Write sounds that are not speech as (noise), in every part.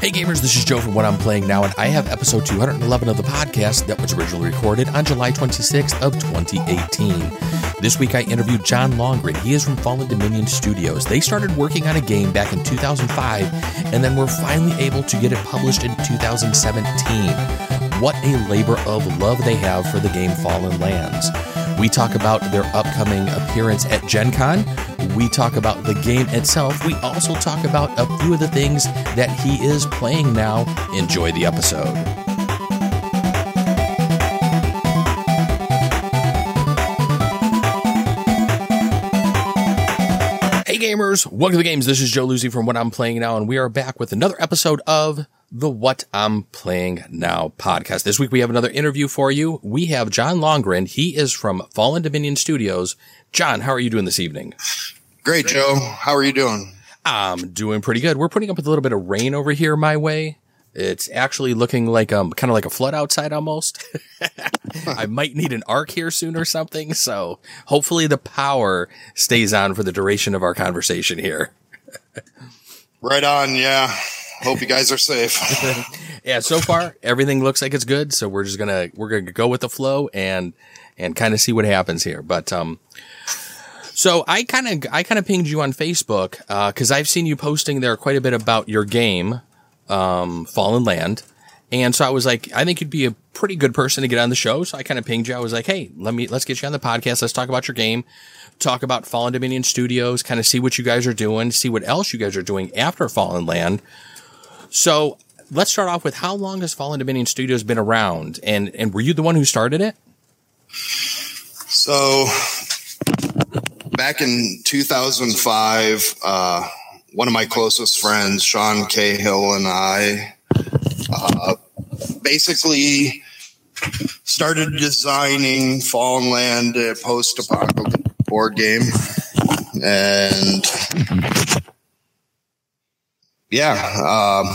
Hey gamers, this is Joe from What I'm Playing Now, and I have episode 211 of the podcast that was originally recorded on July 26th of 2018. This week I interviewed John Longren. He is from Fallen Dominion Studios. They started working on a game back in 2005 and then were finally able to get it published in 2017. What a labor of love they have for the game Fallen Lands. We talk about their upcoming appearance at Gen Con. We talk about the game itself. We also talk about a few of the things that he is playing now. Enjoy the episode. Gamers, welcome to the games. This is Joe Luzzi from What I'm Playing Now, and we are back with another episode of the What I'm Playing Now podcast. This week we have another interview for you. We have John Longren. He is from Fallen Dominion Studios. John, how are you doing this evening? Great, Joe. How are you doing? I'm doing pretty good. We're putting up with a little bit of rain over here my way. It's actually looking like um kind of like a flood outside almost. (laughs) I might need an ark here soon or something, so hopefully the power stays on for the duration of our conversation here. Right on. Yeah. Hope you guys are safe. (laughs) (laughs) yeah, so far everything looks like it's good, so we're just gonna we're gonna go with the flow and and kind of see what happens here. But um, so I kind of I kind of pinged you on Facebook because uh, I've seen you posting there quite a bit about your game, um, Fallen Land, and so I was like, I think you'd be a pretty good person to get on the show. So I kind of pinged you. I was like, hey, let me let's get you on the podcast. Let's talk about your game, talk about Fallen Dominion Studios, kind of see what you guys are doing, see what else you guys are doing after Fallen Land. So let's start off with how long has Fallen Dominion Studios been around, and and were you the one who started it? So back in 2005, uh, one of my closest friends, Sean Cahill, and I uh, basically started designing Fallen Land, a post-apocalyptic board game, and yeah, um,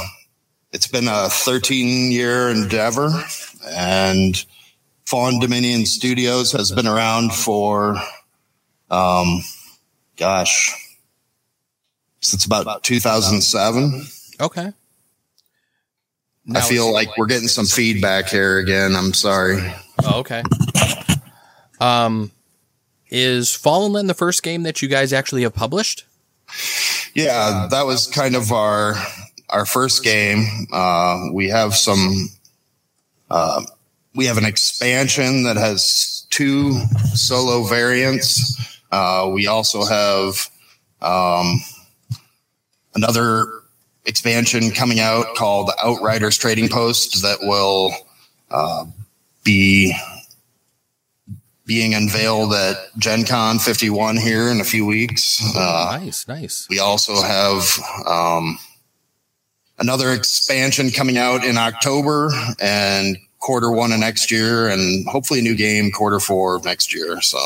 it's been a 13 year endeavor, and Fallen Dominion Studios has been around for, um, gosh, since about 2007. Okay. I feel like we're getting some feedback here again. I'm sorry. Oh, okay. Um, is Fallen Land the first game that you guys actually have published? Yeah, that was kind of our our first game. Uh, we have some. Uh, we have an expansion that has two solo variants. Uh, we also have um, another expansion coming out called Outriders Trading Post that will uh, be being unveiled at Gen Con 51 here in a few weeks. Uh, nice, nice. We also have um, another expansion coming out in October and quarter one of next year, and hopefully a new game quarter four next year. So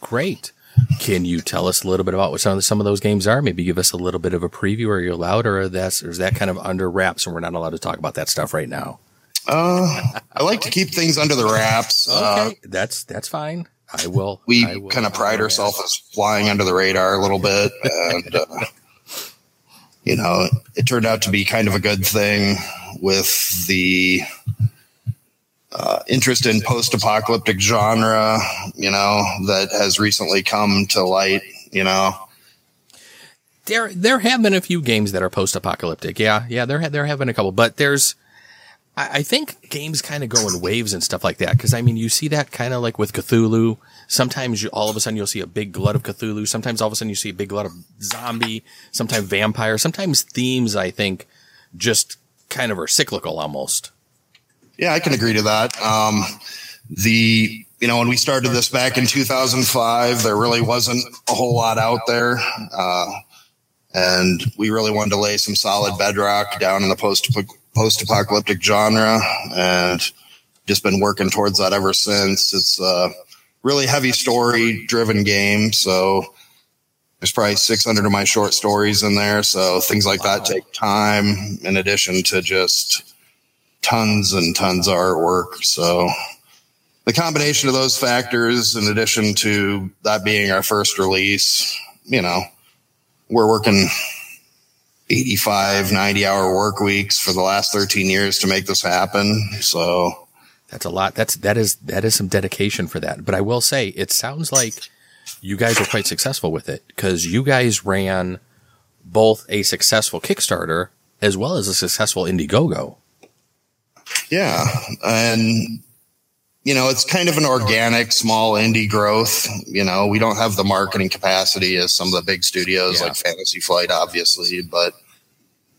great. Can you tell us a little bit about what some of, the, some of those games are? Maybe give us a little bit of a preview. Are you allowed, or that's or is that kind of under wraps, and we're not allowed to talk about that stuff right now? Uh, I like to keep things under the wraps. (laughs) Okay, uh, that's that's fine. I will. We kind of pride ourselves as flying under the radar a little bit, and uh, you know, it turned out to be kind of a good thing with the uh, interest in post-apocalyptic genre, you know, that has recently come to light. You know, there there have been a few games that are post-apocalyptic. Yeah, yeah, there there have been a couple, but there's I think games kind of go in waves and stuff like that. Cause I mean, you see that kind of like with Cthulhu. Sometimes you, all of a sudden you'll see a big glut of Cthulhu. Sometimes all of a sudden you see a big glut of zombie, sometimes vampire, sometimes themes, I think just kind of are cyclical almost. Yeah, I can agree to that. Um, the, you know, when we started this back in 2005, there really wasn't a whole lot out there. Uh, and we really wanted to lay some solid bedrock down in the post post-apocalyptic genre and just been working towards that ever since. It's a really heavy story driven game. So there's probably 600 of my short stories in there. So things like that take time in addition to just tons and tons of artwork. So the combination of those factors, in addition to that being our first release, you know, we're working 85, 90 hour work weeks for the last 13 years to make this happen. So that's a lot. That's, that is, that is some dedication for that. But I will say it sounds like you guys were quite successful with it because you guys ran both a successful Kickstarter as well as a successful Indiegogo. Yeah. And, you know, it's kind of an organic, small indie growth. You know, we don't have the marketing capacity as some of the big studios yeah. like Fantasy Flight, obviously, but,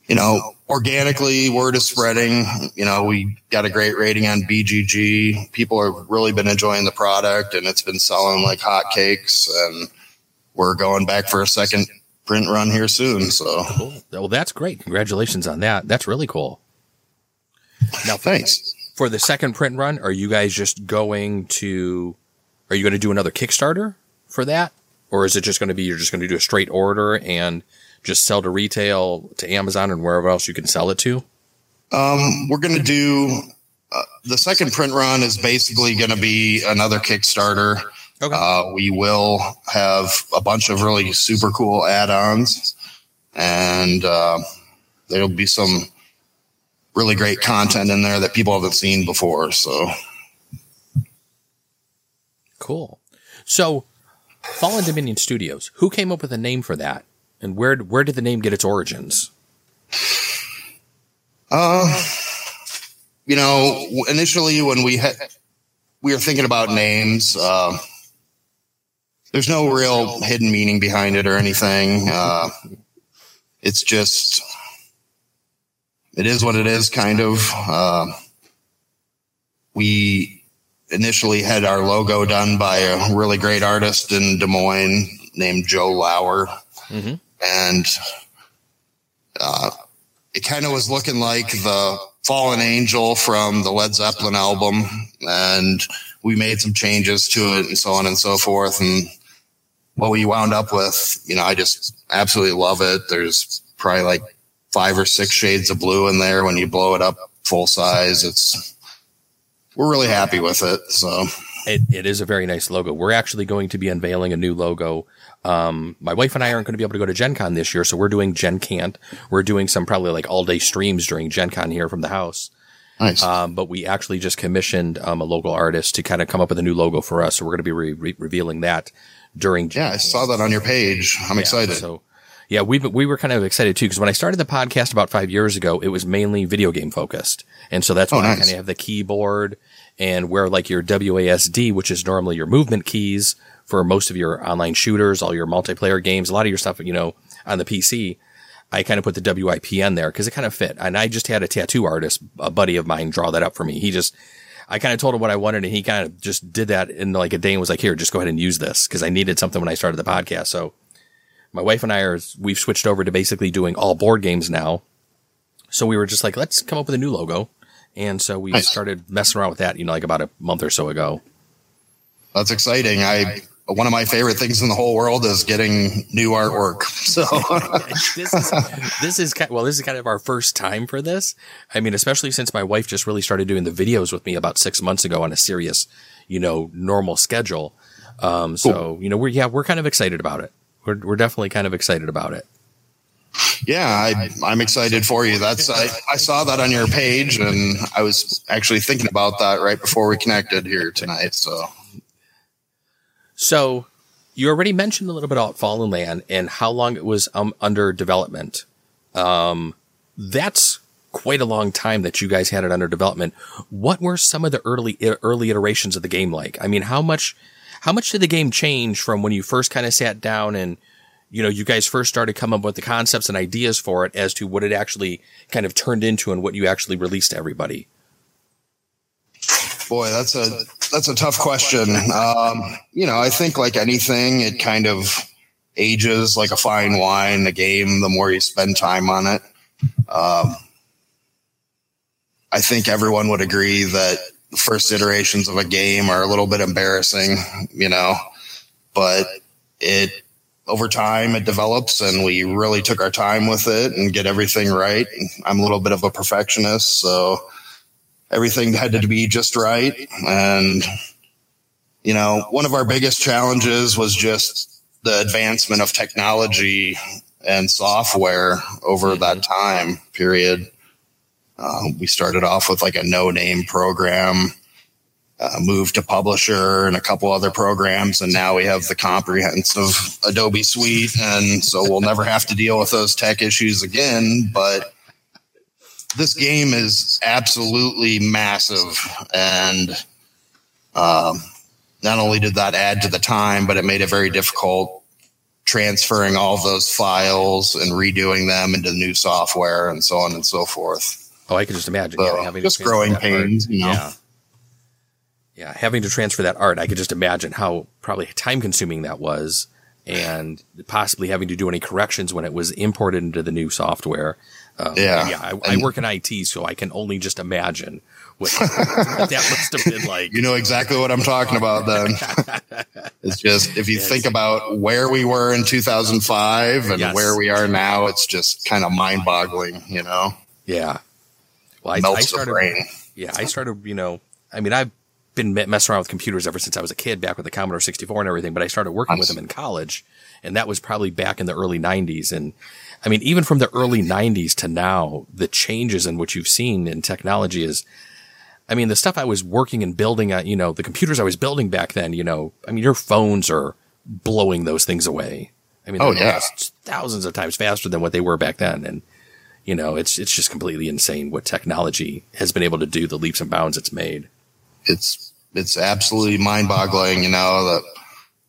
you know, organically, word is spreading. You know, we got a great rating on BGG. People have really been enjoying the product and it's been selling like hotcakes. And we're going back for a second print run here soon. So, cool. well, that's great. Congratulations on that. That's really cool. Now, thanks for the second print run. Are you guys just going to? Are you going to do another Kickstarter for that, or is it just going to be you're just going to do a straight order and just sell to retail to Amazon and wherever else you can sell it to? Um, we're going to do uh, the second print run is basically going to be another Kickstarter. Okay. Uh, we will have a bunch of really super cool add-ons, and uh, there'll be some really great content in there that people haven't seen before. So cool. So, Fallen Dominion Studios. Who came up with a name for that, and where where did the name get its origins? Uh, you know, initially when we had we were thinking about names. Uh, there's no real hidden meaning behind it or anything. Uh, it's just it is what it is, kind of. Uh, we initially had our logo done by a really great artist in Des Moines named Joe Lauer. Mm-hmm. And uh, it kind of was looking like the Fallen Angel from the Led Zeppelin album. And we made some changes to it and so on and so forth. And what we wound up with, you know, I just absolutely love it. There's probably like five or six shades of blue in there when you blow it up full size. It's we're really happy with it. So it, it is a very nice logo. We're actually going to be unveiling a new logo. Um, my wife and I aren't going to be able to go to Gen Con this year, so we're doing Gen Can't. We're doing some probably like all day streams during Gen Con here from the house. Nice. Um, but we actually just commissioned um, a local artist to kind of come up with a new logo for us. So we're going to be re- re- revealing that during. Gen yeah, I saw that on your page. I'm yeah, excited. So yeah, we we were kind of excited too because when I started the podcast about five years ago, it was mainly video game focused, and so that's oh, why nice. I kind of have the keyboard and where like your WASD, which is normally your movement keys for most of your online shooters, all your multiplayer games, a lot of your stuff, you know, on the PC. I kind of put the WIPN there because it kind of fit. And I just had a tattoo artist, a buddy of mine, draw that up for me. He just, I kind of told him what I wanted and he kind of just did that in like a day and was like, here, just go ahead and use this because I needed something when I started the podcast. So my wife and I are, we've switched over to basically doing all board games now. So we were just like, let's come up with a new logo. And so we nice. started messing around with that, you know, like about a month or so ago. That's exciting. I, one of my favorite things in the whole world is getting new artwork. (laughs) So (laughs) this is, this is kind of, well, this is kind of our first time for this. I mean, especially since my wife just really started doing the videos with me about six months ago on a serious, you know, normal schedule. Um, so, cool. you know, we're, yeah, we're kind of excited about it we're we're definitely kind of excited about it. Yeah, I, am excited for you. That's I, I saw that on your page, and I was actually thinking about that right before we connected here tonight. So, so you already mentioned a little bit about Fallen Land and how long it was um, under development. Um, that's quite a long time that you guys had it under development. What were some of the early early iterations of the game like? I mean, how much how much did the game change from when you first kind of sat down and, you know, you guys first started coming up with the concepts and ideas for it as to what it actually kind of turned into and what you actually released to everybody? Boy, that's a that's a tough question. Um, you know, I think like anything, it kind of ages like a fine wine. The game, the more you spend time on it. Um, I think everyone would agree that first iterations of a game are a little bit embarrassing, you know, but it over time it develops and we really took our time with it and get everything right. I'm a little bit of a perfectionist, so everything had to be just right. And, you know, one of our biggest challenges was just the advancement of technology and software over that mm-hmm. time period. Uh, we started off with like a no name program, uh, moved to publisher and a couple other programs. And now we have the comprehensive Adobe suite. And so we'll never have to deal with those tech issues again. But this game is absolutely massive. And, um, not only did that add to the time, but it made it very difficult transferring all those files and redoing them into new software and so on and so forth. Oh, I can just imagine. So, yeah, having just growing pains, you know. Yeah. Yeah, having to transfer that art, I could just imagine how probably time consuming that was, and possibly having to do any corrections when it was imported into the new software. Um, Yeah. yeah. I, I work in IT, so I can only just imagine what, (laughs) what that must have been like. You know exactly what I'm talking about then. (laughs) it's just, if you Yes. think about where we were in 2005 and Yes. where we are now, it's just kind of mind boggling, you know? Yeah. Well, I, I Melts the started. brain. Yeah, I started. You know, I mean, I've been messing around with computers ever since I was a kid, back with the Commodore 64 and everything. But I started working with them in college, and that was probably back in the early 90s. And I mean, even from the early 90s to now, the changes in what you've seen in technology is. I mean, the stuff I was working and building at, you know, the computers I was building back then, you know, I mean, your phones are blowing those things away. I mean, Oh, yeah. thousands of times faster than what they were back then. And, you know, it's, it's just completely insane what technology has been able to do, the leaps and bounds it's made. It's, it's absolutely mind boggling, you know, that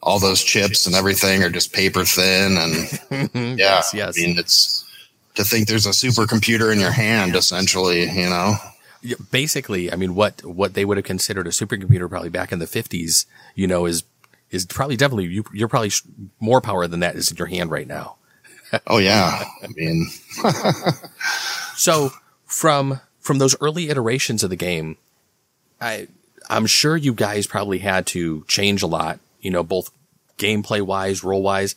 all those chips and everything are just paper thin. And (laughs) yeah, Yes, yes. I mean, it's to think there's a supercomputer in your hand, essentially, you know? Basically, I mean, what what they would have considered a supercomputer probably back in the fifties, you know, is is probably definitely you, you're probably sh- more power than that is in your hand right now. Oh, yeah. I mean, (laughs) So from from those early iterations of the game, I I'm sure you guys probably had to change a lot, you know, both gameplay wise, role wise.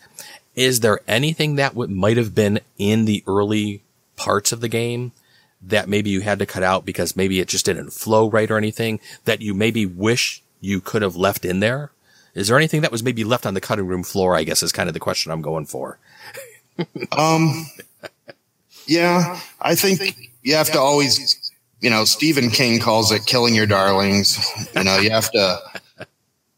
Is there anything that would might have been in the early parts of the game that maybe you had to cut out because maybe it just didn't flow right or anything that you maybe wish you could have left in there? Is there anything that was maybe left on the cutting room floor? I guess is kind of the question I'm going for. Um, yeah, I think you have to always, you know, Stephen King calls it killing your darlings. You know, you have to,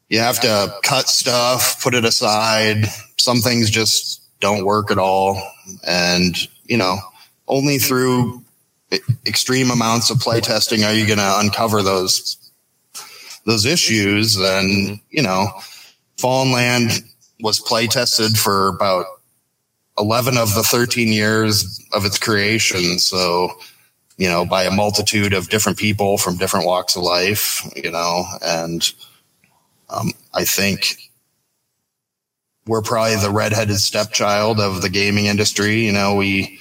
you have to cut stuff, put it aside. Some things just don't work at all. And, you know, only through extreme amounts of play testing are you going to uncover those, those issues. And, you know, Fallen Land was play tested for about 11 of the 13 years of its creation. So, you know, by a multitude of different people from different walks of life, you know, and um, I think we're probably the redheaded stepchild of the gaming industry. You know, we,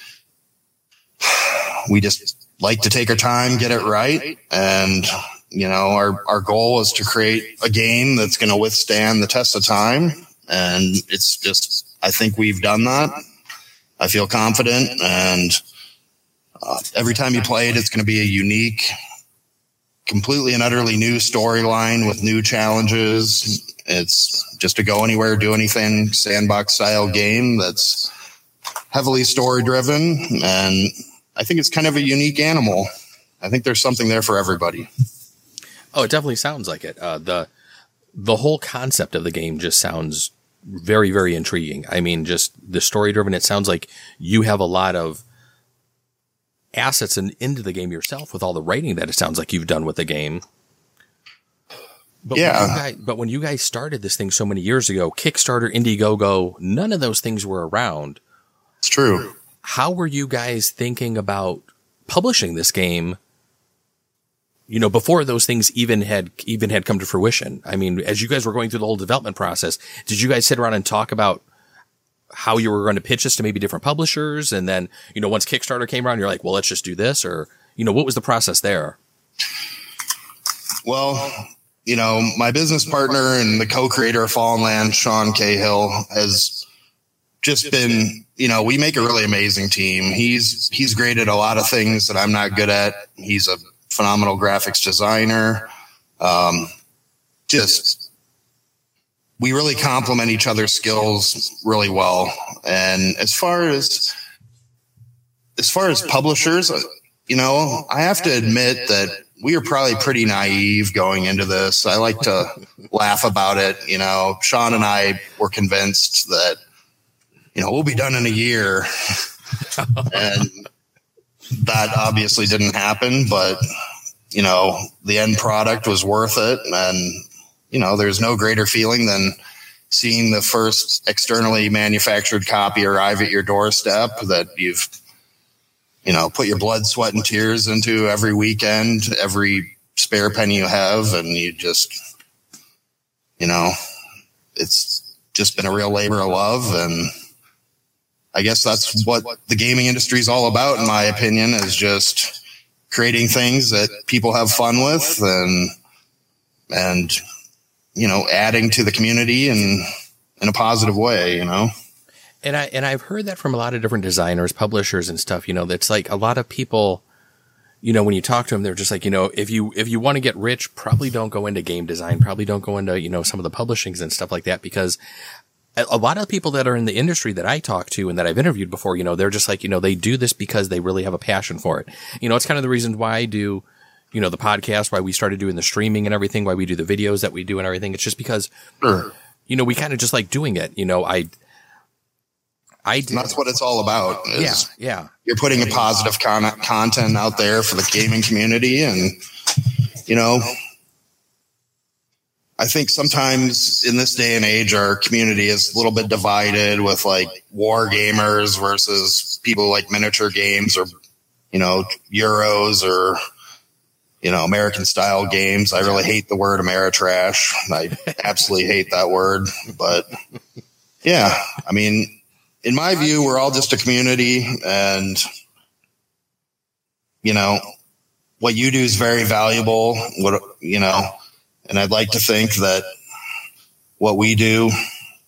we just like to take our time, get it right. And, you know, our, our goal is to create a game that's going to withstand the test of time. And it's just, I think we've done that. I feel confident and uh, every time you play it, it's going to be a unique, completely and utterly new storyline with new challenges. It's just a go anywhere, do anything sandbox style game that's heavily story driven. And I think it's kind of a unique animal. I think there's something there for everybody. Oh, it definitely sounds like it. Uh, the the whole concept of the game just sounds very, very intriguing. I mean, just the story driven. It sounds like you have a lot of assets in, into the game yourself with all the writing that it sounds like you've done with the game. But Yeah. When you guys, but when you guys started this thing so many years ago, Kickstarter, Indiegogo, none of those things were around. It's true. How were you guys thinking about publishing this game? You know, before those things even had even had come to fruition. I mean, as you guys were going through the whole development process, did you guys sit around and talk about how you were going to pitch this to maybe different publishers? And then, you know, once Kickstarter came around, you're like, well, let's just do this, or you know, what was the process there? Well, you know, my business partner and the co-creator of Fallen Land, Sean Cahill, has just been, you know, we make a really amazing team. He's he's great at a lot of things that I'm not good at. He's a phenomenal graphics designer. Um, just we really complement each other's skills really well. And as far as as far as publishers, you know, I have to admit that we are probably pretty naive going into this. I like to laugh about it. You know, Sean and I were convinced that, you know, we'll be done in a year. (laughs) and that obviously didn't happen, but, you know, the end product was worth it. And, you know, there's no greater feeling than seeing the first externally manufactured copy arrive at your doorstep that you've you know, put your blood, sweat, and tears into every weekend, every spare penny you have, and you just, you know, it's just been a real labor of love. And I guess that's what the gaming industry is all about, in my opinion, is just creating things that people have fun with and, and, you know, adding to the community and in a positive way, you know? And I and I've heard that from a lot of different designers, publishers, and stuff. You know, that's like a lot of people. You know, when you talk to them, they're just like, you know, if you if you want to get rich, probably don't go into game design. Probably don't go into you know some of the publishings and stuff like that because a lot of people that are in the industry that I talk to and that I've interviewed before, you know, they're just like, you know, they do this because they really have a passion for it. You know, it's kind of the reason why I do, you know, the podcast, why we started doing the streaming and everything, why we do the videos that we do and everything. It's just because, you know, we kind of just like doing it. You know, I, I do. that's what it's all about. yeah, yeah. You're putting a positive con- content out there for the gaming community, and you know, I think sometimes in this day and age, our community is a little bit divided with like war gamers versus people like miniature games or you know Euros or you know American style games. I really hate the word Ameritrash. I absolutely hate that word, but yeah, I mean in my view, we're all just a community and, you know, what you do is very valuable. What, you know, and I'd like to think that what we do,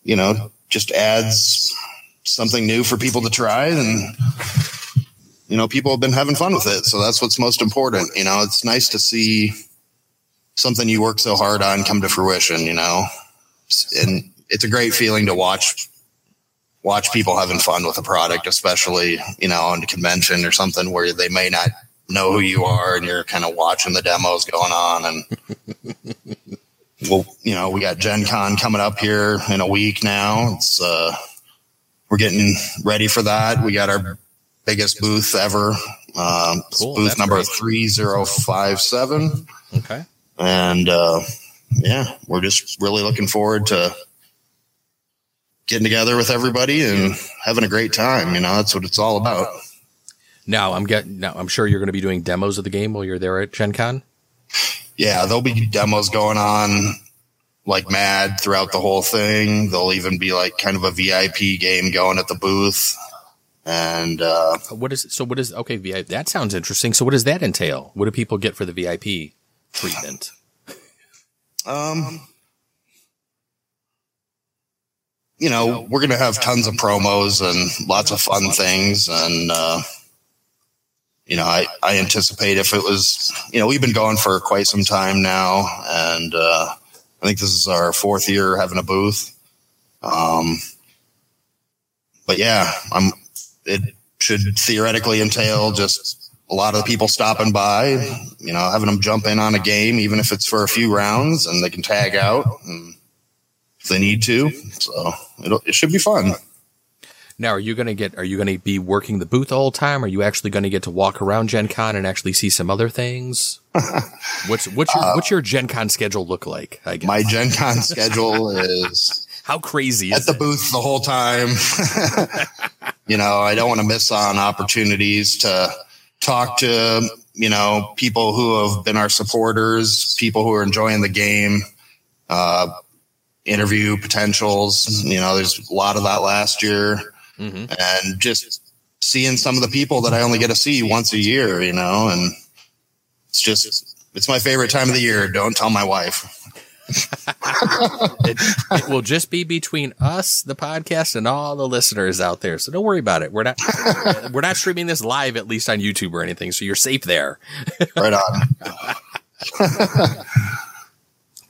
you know, just adds something new for people to try and, you know, people have been having fun with it. So that's what's most important. You know, it's nice to see something you work so hard on come to fruition, you know, and it's a great feeling to watch watch people having fun with a product, especially, you know, on a convention or something where they may not know who you are and you're kind of watching the demos going on. And (laughs) well, you know, we got Gen Con coming up here in a week now. It's, uh, we're getting ready for that. We got our biggest booth ever. Um, cool, booth number great. 3057. Okay. And, uh, yeah, we're just really looking forward to getting together with everybody and having a great time. You know, that's what it's all about. Now I'm getting. Now I'm sure you're going to be doing demos of the game while you're there at Gen Con. Yeah, there'll be demos going on like mad throughout the whole thing. There'll even be like kind of a VIP game going at the booth. And uh, what is so? What is okay? VIP that sounds interesting. So what does that entail? What do people get for the VIP treatment? Um, you know, we're going to have tons of promos and lots of fun things. And, uh, you know, I, I anticipate if it was, you know, we've been going for quite some time now. And, uh, I think this is our fourth year having a booth. Um, but yeah, I'm, it should theoretically entail just a lot of people stopping by, you know, having them jump in on a game, even if it's for a few rounds and they can tag out and, if they need to. So it should be fun. Now, are you going to get? Are you going to be working the booth all the time? Are you actually going to get to walk around Gen Con and actually see some other things? (laughs) what's what's your uh, what's your Gen Con schedule look like? I guess my Gen Con schedule is (laughs) how crazy at the booth the whole time. (laughs) you know, I don't want to miss on opportunities to talk to you know people who have been our supporters, people who are enjoying the game. Uh, interview potentials. You know, there's a lot of that last year, mm-hmm. and just seeing some of the people that I only get to see once a year. You know, and it's just it's my favorite time of the year. Don't tell my wife. (laughs) it, it, will just be between us, the podcast, and all the listeners out there. So don't worry about it. We're not (laughs) we're not streaming this live, at least on YouTube or anything. So you're safe there. (laughs) right on.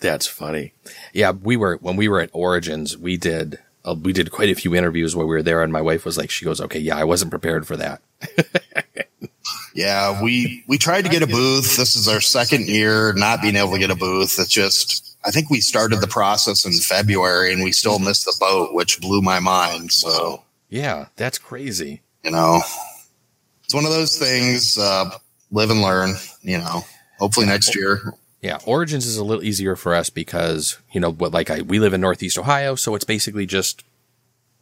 That's funny. Yeah, we were when we were at Origins, we did uh, we did quite a few interviews while we were there, and my wife was like, she goes, "Okay, yeah, I wasn't prepared for that." (laughs) yeah, we we tried to get a booth. This is our second year not being able to get a booth. It's just I think we started the process in February and we still missed the boat, which blew my mind. So yeah, that's crazy. You know, it's one of those things. Uh, live and learn. You know, hopefully next year. Yeah, Origins is a little easier for us because you know what, like I we live in Northeast Ohio, so it's basically just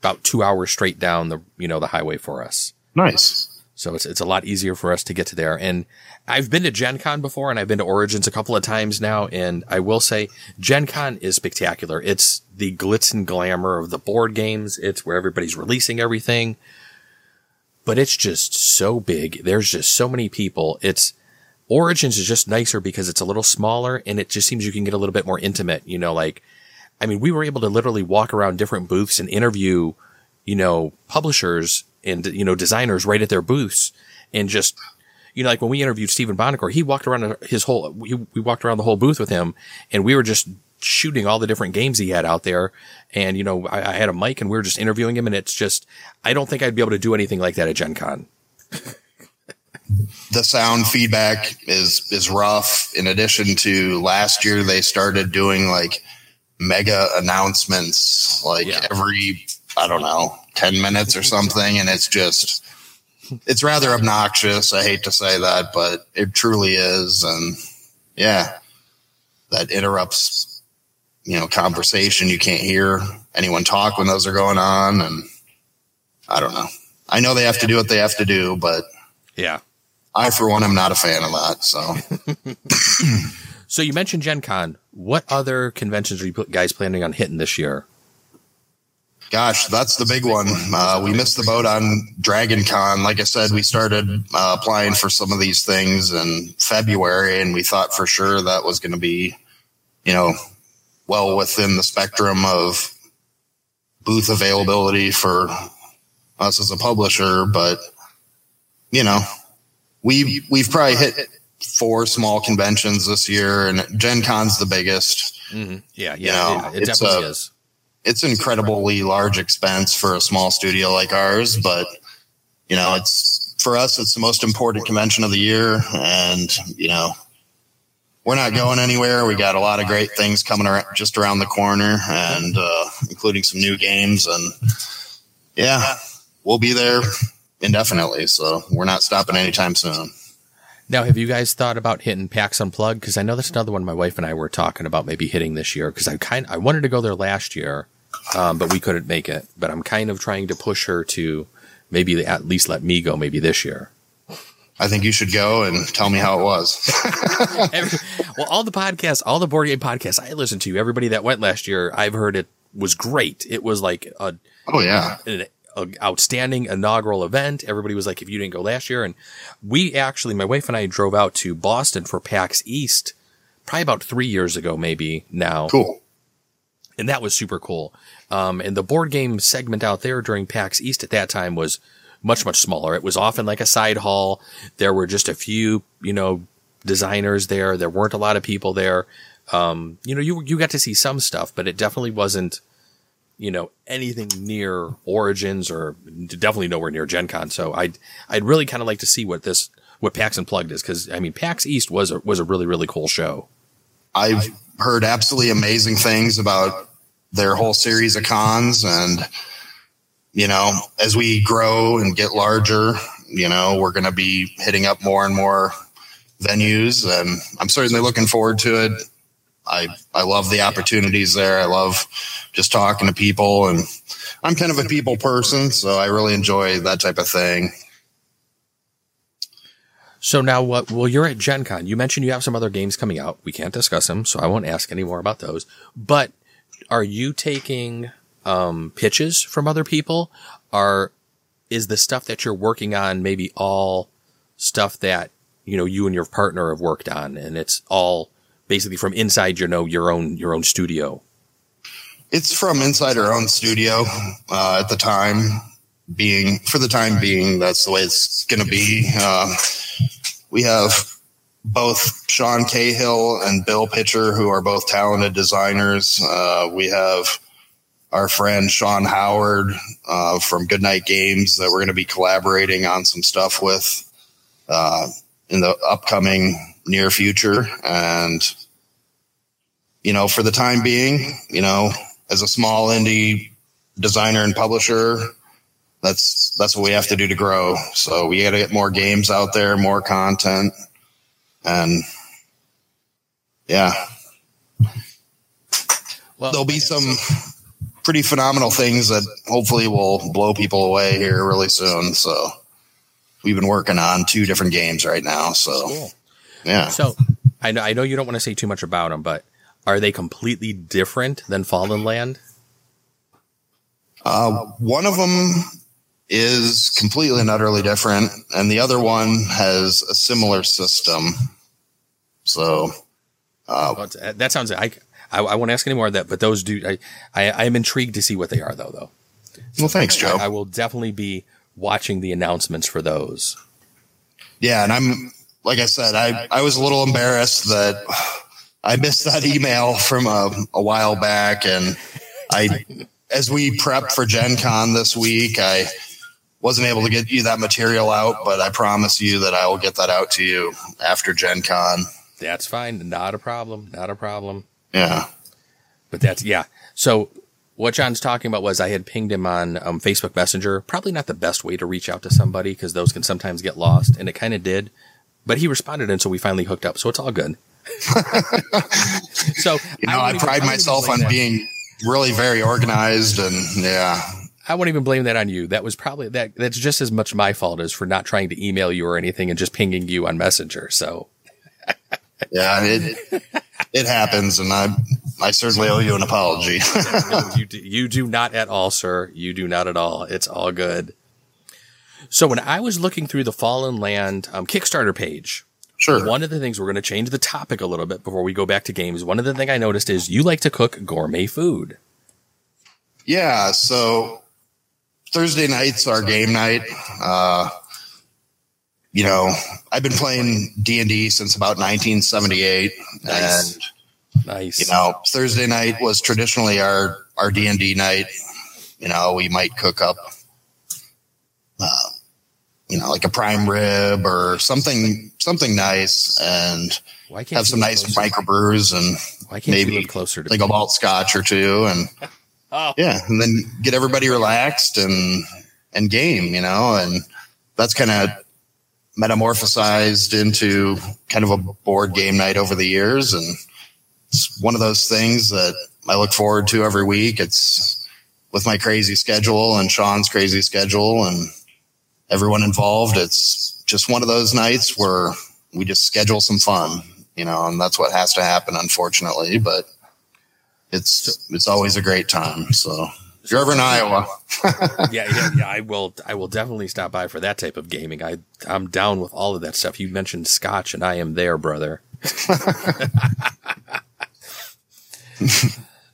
about two hours straight down the you know the highway for us. Nice. So it's it's a lot easier for us to get to there. And I've been to Gen Con before and I've been to Origins a couple of times now. And I will say Gen Con is spectacular. It's the glitz and glamour of the board games. It's where everybody's releasing everything. But it's just so big. There's just so many people. It's Origins is just nicer because it's a little smaller and it just seems you can get a little bit more intimate. You know, like, I mean, we were able to literally walk around different booths and interview, you know, publishers and you know designers right at their booths and just you know like when we interviewed Stephen Buonocore, he walked around his whole we, we walked around the whole booth with him and we were just shooting all the different games he had out there and you know I, I had a mic and we were just interviewing him and it's just I don't think I'd be able to do anything like that at Gen Con. (laughs) the sound feedback is is rough. In addition to last year, they started doing like mega announcements like yeah. every I don't know 10 minutes or something. And it's just, it's rather obnoxious. I hate to say that, but it truly is. And yeah, that interrupts, you know, conversation. You can't hear anyone talk when those are going on. And I don't know. I know they have to do what they have to do, but yeah, I, for one, am not a fan of that. So, (laughs) so you mentioned Gen Con. What other conventions are you guys planning on hitting this year? Gosh, that's the big one. Uh, we missed the boat on Dragon Con. Like I said, we started uh, applying for some of these things in February, and we thought for sure that was going to be, you know, well within the spectrum of booth availability for us as a publisher. But you know, we we've probably hit four small conventions this year, and Gen Con's the biggest. Mm-hmm. Yeah, yeah, you know, yeah, it definitely a, is it's an incredibly large expense for a small studio like ours, but you know, it's for us, it's the most important convention of the year. And, you know, we're not going anywhere. We got a lot of great things coming around, just around the corner and, uh, including some new games. And yeah, we'll be there indefinitely. So we're not stopping anytime soon. Now, have you guys thought about hitting PAX Unplugged? Because I know that's another one my wife and I were talking about maybe hitting this year. Because I kind I wanted to go there last year, um, but we couldn't make it. But I'm kind of trying to push her to maybe at least let me go maybe this year. I think you should go and tell me how it was. (laughs) Every, well, all the podcasts, all the board game podcasts I listened to, everybody that went last year, I've heard it was great. It was like a oh yeah, an, an outstanding inaugural event. Everybody was like, if you didn't go last year, and we actually, my wife and I drove out to Boston for PAX East, probably about three years ago, maybe now. Cool and that was super cool. Um, and the board game segment out there during PAX East at that time was much, much smaller. It was often like a side hall. There were just a few, you know, designers there. There weren't a lot of people there. Um, you know, you, you got to see some stuff, but it definitely wasn't, you know, anything near Origins or definitely nowhere near Gen Con. So I'd, I'd really kind of like to see what this, what PAX Unplugged is. Cause I mean, PAX East was a, was a really, really cool show. I've heard absolutely amazing things about their whole series of cons and you know as we grow and get larger you know we're going to be hitting up more and more venues and i'm certainly looking forward to it i i love the opportunities there. I love just talking to people and i'm kind of a people person so i really enjoy that type of thing. So now what well you're at gen con. You mentioned you have some other games coming out. We can't discuss them so i won't ask any more about those. But are you taking um, pitches from other people? Are is the stuff that you're working on maybe all stuff that you know you and your partner have worked on, and it's all basically from inside your know your own your own studio? It's from inside our own studio uh, at the time being for the time being that's the way it's going to be uh, we have both Sean Cahill and Bill Pitcher, who are both talented designers. Uh, we have our friend Sean Howard uh, from Goodnight Games that we're going to be collaborating on some stuff with uh, in the upcoming near future. And, you know, for the time being, you know, as a small indie designer and publisher, that's that's what we have to do to grow. So we got to get more games out there, more content, and yeah, well, there'll be some pretty phenomenal things that hopefully will blow people away here really soon. So we've been working on two different games right now. So cool. Yeah. So I know I know you don't want to say too much about them, but are they completely different than Fallen Land? Uh, one of them is completely and utterly different, and the other one has a similar system. So uh, that sounds. I, I, I won't ask any more of that, but those do. I, I I am intrigued to see what they are, though. Though. Well, thanks, Joe. I, I will definitely be watching the announcements for those. Yeah, and I'm like I said, I I was a little embarrassed that I missed that email from a, a while back, and I as we prep for Gen Con this week, I wasn't able to get you that material out, but I promise you that I will get that out to you after Gen Con. That's fine. Not a problem. Not a problem. Yeah. But that's, yeah. So what John's talking about was I had pinged him on um, Facebook Messenger. Probably not the best way to reach out to somebody because those can sometimes get lost, and it kind of did. But he responded, and so we finally hooked up. So it's all good. (laughs) so you know, I, I pride myself on that. being really very organized, and yeah, I won't even blame that on you. That was probably that. That's just as much my fault as for not trying to email you or anything and just pinging you on Messenger. So, (laughs) yeah, it it happens, and I I certainly owe you an apology. (laughs) no, you do, you do not at all, sir. You do not at all. It's all good. So when I was looking through the Fallen Land um, Kickstarter page, Sure. One of the things we're going to change the topic a little bit before we go back to games. One of the thing I noticed is you like to cook gourmet food. Yeah. So Thursday nights our game night. Uh, you know, I've been playing D and D since about 1978, nice. and nice. You know, Thursday night was traditionally our our D and D night. You know, we might cook up, you know, like a prime rib or something something nice, and have some nice microbrews and maybe closer to like a malt scotch or two, and (laughs) Oh. Yeah, and then get everybody relaxed and and game, you know, and that's kind of metamorphosized into kind of a board game night over the years, and it's one of those things that I look forward to every week. It's with my crazy schedule and Sean's crazy schedule and everyone involved. It's just one of those nights where we just schedule some fun, you know, and that's what has to happen, unfortunately. But it's it's always a great time. So if you're ever in Iowa, (laughs) yeah, yeah, yeah, I will. I will definitely stop by for that type of gaming. I I'm down with all of that stuff. You mentioned Scotch, and I am there, brother. (laughs)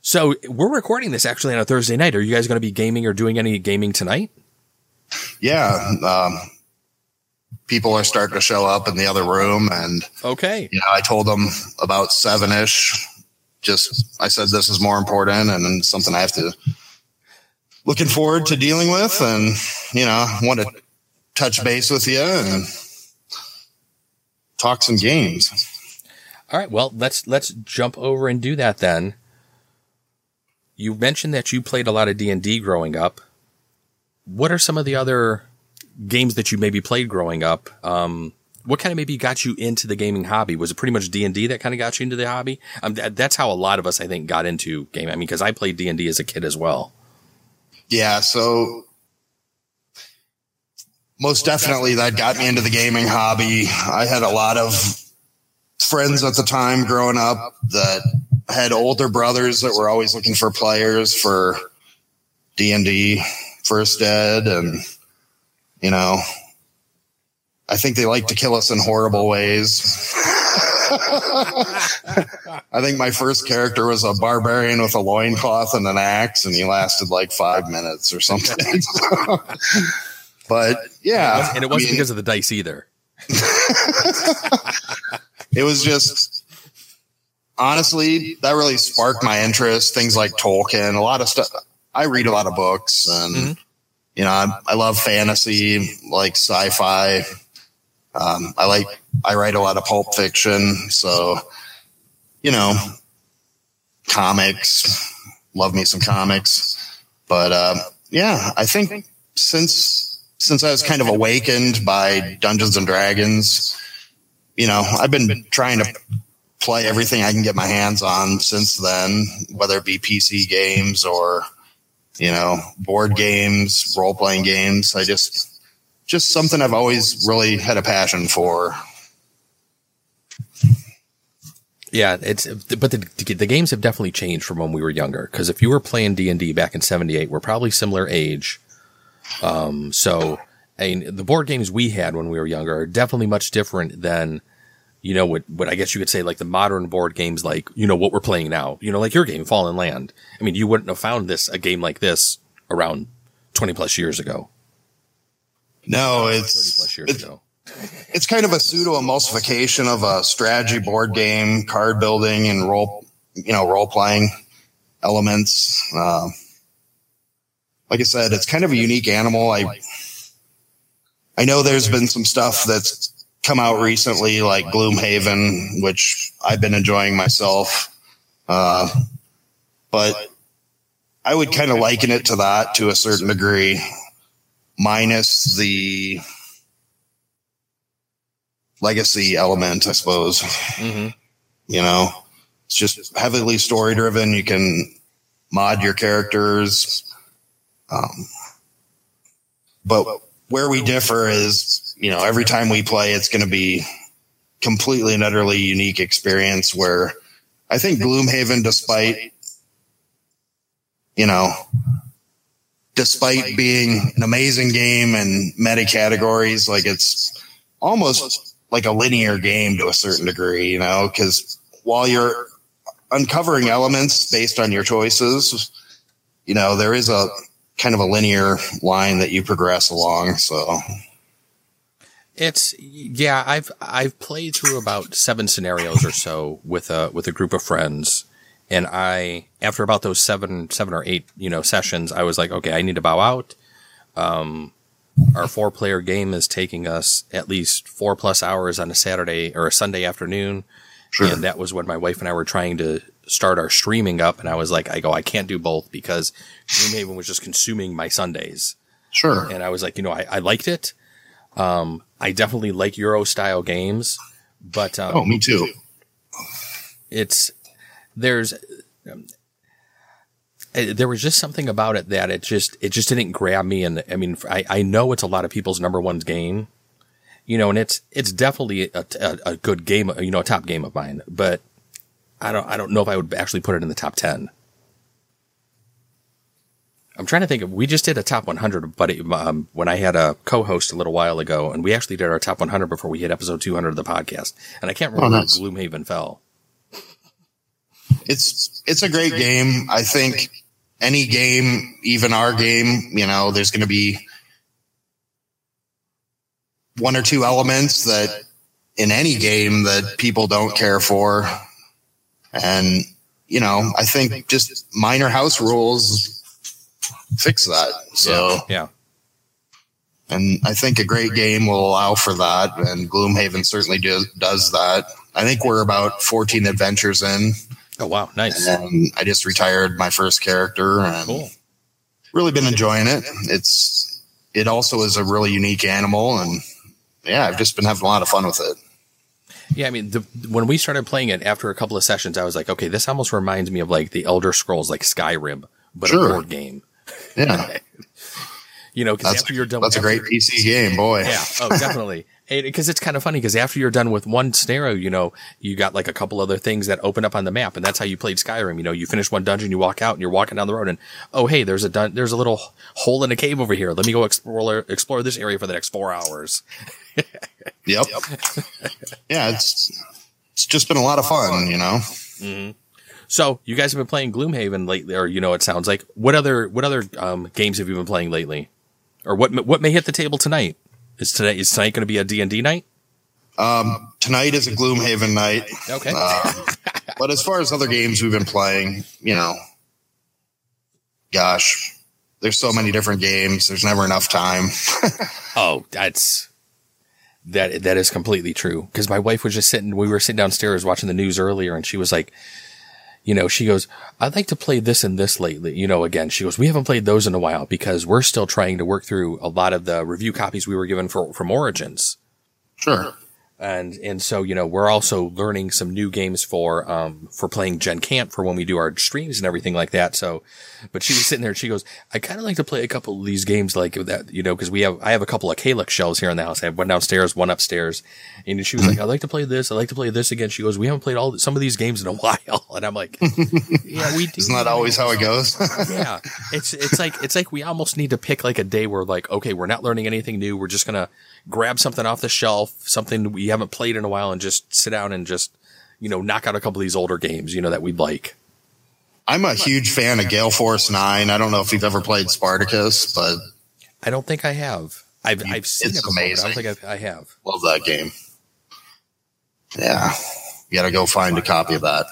so we're recording this actually on a Thursday night. Are you guys going to be gaming or doing any gaming tonight? Yeah. Um, people are starting to show up in the other room and okay. You know, I told them about seven ish just I said this is more important and something I have to looking forward to dealing with and you know want to touch base with you and talk some games. All right, well, let's let's jump over and do that then. You mentioned that you played a lot of D&D growing up. What are some of the other games that you maybe played growing up? Um, what kind of maybe got you into the gaming hobby? Was it pretty much D and D that kind of got you into the hobby? Um, that, that's how a lot of us, I think, got into gaming. I mean, because I played D and D as a kid as well. Yeah, so most definitely that got me into the gaming hobby. I had a lot of friends at the time growing up that had older brothers that were always looking for players for D and D, First Ed, and you know I think they like to kill us in horrible ways. (laughs) I think my first character was a barbarian with a loincloth and an axe, and he lasted like five minutes or something. (laughs) but yeah. And it wasn't I mean, because of the dice either. (laughs) it was just honestly that really sparked my interest. Things like Tolkien, a lot of stuff. I read a lot of books, and mm-hmm. you know, I, I, love fantasy, like sci-fi. Um, I like I write a lot of pulp fiction, so you know, comics. Love me some comics, but uh, yeah, I think since since I was kind of awakened by Dungeons and Dragons, you know, I've been trying to play everything I can get my hands on since then, whether it be PC games or, you know, board games, role playing games. I just, just something I've always really had a passion for. Yeah, it's but the the games have definitely changed from when we were younger. Because if you were playing D and D back in '78, we're probably similar age. Um, so I mean, the board games we had when we were younger are definitely much different than you know, what, what I guess you could say like the modern board games, like, you know, what we're playing now, you know, like your game, Fallen Land. I mean, you wouldn't have found this, a game like this around 20 plus years ago. No, it's, 30 plus years it's, ago. it's kind of a pseudo emulsification of a strategy board game, card building and role, you know, role playing elements. Uh, like I said, it's kind of a unique animal. I, I know there's been some stuff that's come out recently, like Gloomhaven, which I've been enjoying myself. Uh, but I would kind of liken it to that to a certain degree, minus the legacy element, I suppose. Mm-hmm. You know, it's just heavily story driven. You can mod your characters. Um, but where we differ is you know, every time we play, it's going to be completely and utterly unique experience where I think Gloomhaven, despite, you know, despite being an amazing game and meta categories, like it's almost like a linear game to a certain degree, you know, because while you're uncovering elements based on your choices, you know, there is a kind of a linear line that you progress along. So it's yeah, I've I've played through about seven scenarios or so with a with a group of friends, and I after about those seven seven or eight you know sessions, I was like, okay, I need to bow out. Um, our four player game is taking us at least four plus hours on a Saturday or a Sunday afternoon, sure. and that was when my wife and I were trying to start our streaming up, and I was like, I go, I can't do both because Gloomhaven was just consuming my Sundays. Sure. And I was like, you know, I, I liked it. Um, I definitely like Euro style games, but um, oh, me too. It's there's um, there was just something about it that it just it just didn't grab me. And I mean, I I know it's a lot of people's number one game, you know, and it's it's definitely a, a, a good game, you know, a top game of mine. But I don't I don't know if I would actually put it in the top ten. I'm trying to think of, we just did a top 100, but um, when I had a co-host a little while ago, and we actually did our top 100 before we hit episode 200 of the podcast, and I can't remember oh, nice. where Gloomhaven fell. It's it's a great game. I think any game, even our game, you know, there's going to be one or two elements that in any game that people don't care for, and you know, I think just minor house rules fix that. So yeah. yeah. And I think a great game will allow for that, and Gloomhaven certainly do, does that. I think we're about 14 adventures in. Oh wow, nice! And I just retired my first character, and cool. really been enjoying it. It's it also is a really unique animal, and yeah, I've just been having a lot of fun with it. Yeah, I mean, the, when we started playing it after a couple of sessions, I was like, okay, this almost reminds me of like the Elder Scrolls, like Skyrim, but sure. a board game. Yeah. (laughs) you know, because after you're done, that's a great PC game, (laughs) boy. Yeah. Oh, definitely. (laughs) Because it's kind of funny because after you're done with one scenario, you know, you got like a couple other things that open up on the map, and that's how you played Skyrim. You know, you finish one dungeon, you walk out, and you're walking down the road, and oh, hey, there's a dun- there's a little hole in a cave over here. Let me go explore explore this area for the next four hours. yep. yeah, it's it's just been a lot of fun, you know. Mm-hmm. So you guys have been playing Gloomhaven lately, or you know, it sounds like. What other what other um, games have you been playing lately, or what what may hit the table tonight? Is today is tonight going to be a D and D night? Um, tonight is a Gloomhaven night. Okay. Uh, but as far as other games we've been playing, you know, gosh, there's so many different games. There's never enough time. (laughs) oh, that's that that is completely true. Because my wife was just sitting, we were sitting downstairs watching the news earlier, and she was like, you know, she goes, I'd like to play this and this lately. You know, again, she goes, we haven't played those in a while because we're still trying to work through a lot of the review copies we were given for from Origins. Sure and and so you know we're also learning some new games for um for playing Gen Cant for when we do our streams and everything like that. So, but she was sitting there and she goes, I kind of like to play a couple of these games like that, you know, because we have I have a couple of Kallax shells here in the house. I have one downstairs, one upstairs, and she was like, I like to play this, I like to play this again. She goes, we haven't played all some of these games in a (laughs) while, and I'm like, (laughs) yeah, we do. Isn't that always how it goes? (laughs) yeah, it's it's like it's like we almost need to pick like a day where like okay, we're not learning anything new, we're just gonna grab something off the shelf, something we haven't played in a while, and just sit down and just, you know, knock out a couple of these older games, you know, that we'd like. I'm a huge fan of Gale Force Nine. I don't know if you've ever played Spartacus, but I don't think I have. I've I've seen it's it before, amazing. I don't think I've, I have. Love that game. Yeah, you got to go find a copy of that.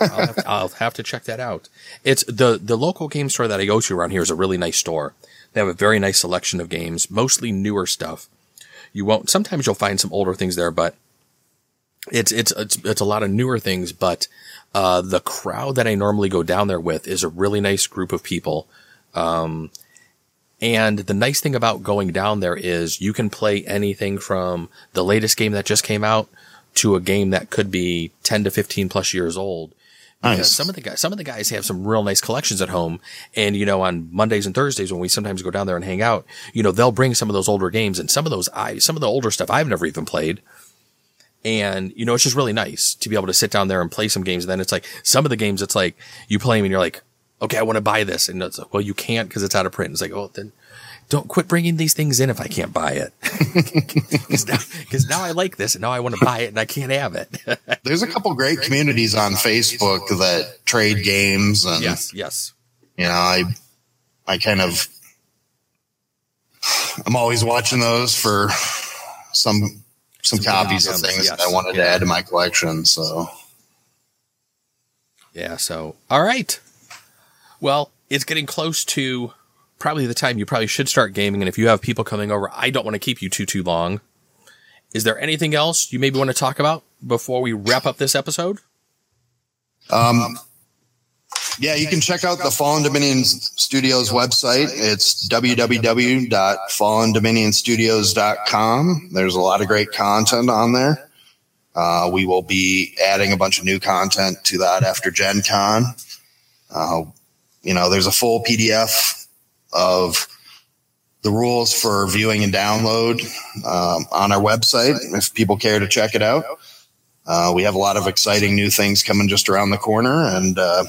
(laughs) I'll, have to, I'll have to check that out. It's the the local game store that I go to around here is a really nice store. They have a very nice selection of games, mostly newer stuff. You won't. Sometimes you'll find some older things there, but it's it's it's it's a lot of newer things. But uh, the crowd that I normally go down there with is a really nice group of people. Um, and the nice thing about going down there is you can play anything from the latest game that just came out to a game that could be 10 to 15 plus years old. Nice. Some of the guys, some of the guys have some real nice collections at home. And, you know, on Mondays and Thursdays when we sometimes go down there and hang out, you know, they'll bring some of those older games and some of those I, some of the older stuff I've never even played. And, you know, it's just really nice to be able to sit down there and play some games. And then it's like some of the games, it's like you play them and you're like, okay, I want to buy this. And it's like, well, you can't because it's out of print. It's like, oh, then don't quit bringing these things in if I can't buy it. (laughs) Because now, now, I like this and now I want to buy it and I can't have it. (laughs) There's a couple great communities on Facebook that trade games. And, yes, yes. You know, I, I kind of, I'm always watching those for some, some, some copies of things yes. that I wanted yeah. to add to my collection. So, yeah. So, all right. Well, it's getting close to probably the time you probably should start gaming. And if you have people coming over, I don't want to keep you too, too long. Is there anything else you maybe want to talk about before we wrap up this episode? Um, yeah, you can check out the Fallen Dominion Studios website. It's www.fallendominionstudios.com. There's a lot of great content on there. Uh, we will be adding a bunch of new content to that after Gen Con. Uh, you know, there's a full PDF of the rules for viewing and download um, on our website if people care to check it out. Uh, we have a lot of exciting new things coming just around the corner. And uh,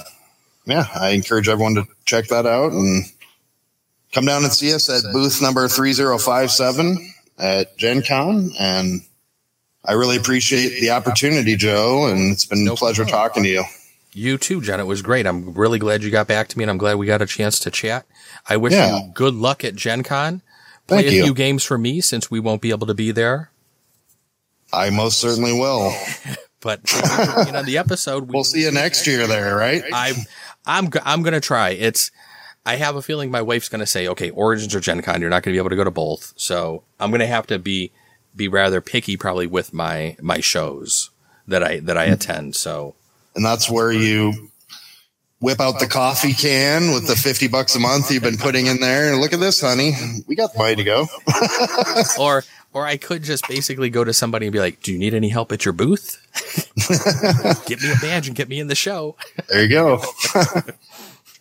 yeah, I encourage everyone to check that out and come down and see us at booth number 3057 at Gen Con. And I really appreciate the opportunity, Joe. And it's been a pleasure talking to you. You too, Jen. It was great. I'm really glad you got back to me and I'm glad we got a chance to chat. I wish yeah. you good luck at Gen Con. Play Thank a you. few games for me since we won't be able to be there. I most certainly will. (laughs) but (laughs) being on the episode, we, will see you next year there, right? I'm, I'm, I'm going to try. It's, I have a feeling my wife's going to say, okay, Origins or Gen Con, you're not going to be able to go to both. So I'm going to have to be, be rather picky probably with my, my shows that I, that I hmm. attend. So, and that's where you whip out the coffee can with the 50 bucks a month you've been putting in there. and Look at this, honey. We got the money to go. (laughs) or, or I could just basically go to somebody and be like, do you need any help at your booth? (laughs) get me a badge and get me in the show. There you go. (laughs)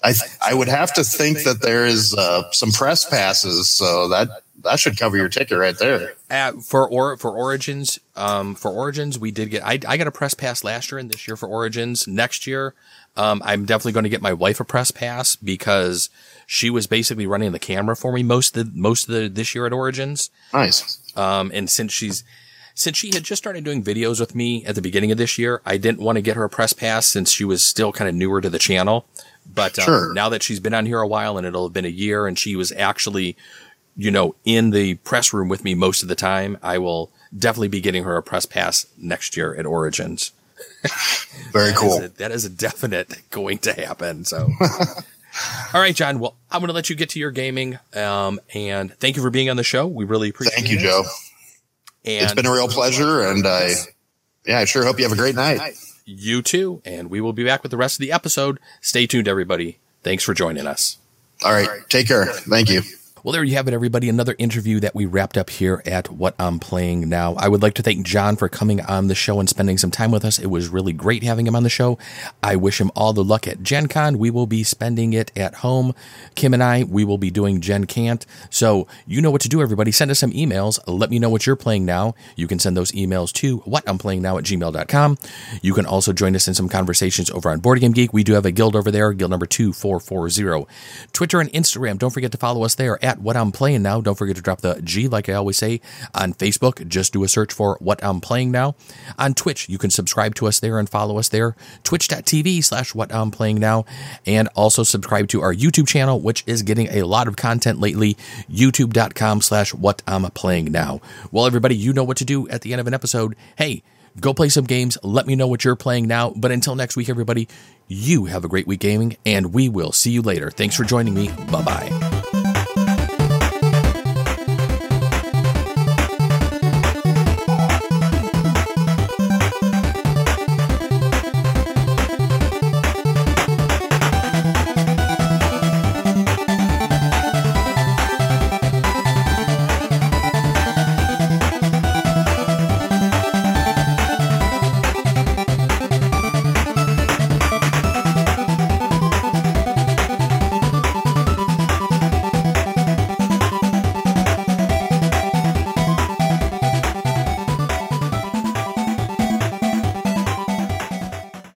I, I would have to think that there is uh, some press passes. So that, that should cover your ticket right there. Uh, for or for Origins, um, for Origins, we did get. I, I got a press pass last year and this year for Origins. Next year, um, I'm definitely going to get my wife a press pass because she was basically running the camera for me most of the, most of the, this year at Origins. Nice. Um, and since she's, since she had just started doing videos with me at the beginning of this year, I didn't want to get her a press pass since she was still kind of newer to the channel. But um, sure. now that she's been on here a while and it'll have been a year and she was actually, you know, in the press room with me most of the time, I will definitely be getting her a press pass next year at Origins. (laughs) Very cool. That is, a, that is a definite (laughs) going to happen. So, (laughs) all right, John. Well, I'm going to let you get to your gaming. Um, and thank you for being on the show. We really appreciate it. Thank you. Joe. And It's been a real pleasure, and I, yeah, I sure hope you have a great night. you too. And we will be back with the rest of the episode. Stay tuned, everybody. Thanks for joining us. All right, take care. Thank you. Well, there you have it, everybody. Another interview that we wrapped up here at What I'm Playing Now. I would like to thank John for coming on the show and spending some time with us. It was really great having him on the show. I wish him all the luck at Gen Con. We will be spending it at home. Kim and I, we will be doing Gen Cant. So you know what to do, everybody. Send us some emails. Let me know what you're playing now. You can send those emails to whati'mplayingnow at gmail.com. You can also join us in some conversations over on Board Game Geek. We do have a guild over there, guild number 2440. Twitter and Instagram. Don't forget to follow us there at What I'm Playing Now. Don't forget to drop the G, like I always say. On Facebook, just do a search for What I'm Playing Now. On Twitch, you can subscribe to us there and follow us there. Twitch.tv slash What I'm Playing Now. And also subscribe to our YouTube channel, which is getting a lot of content lately. YouTube.com slash What I'm Playing Now. Well, everybody, you know what to do at the end of an episode. Hey, go play some games. Let me know what you're playing now. But until next week, everybody, you have a great week gaming, and we will see you later. Thanks for joining me. Bye bye.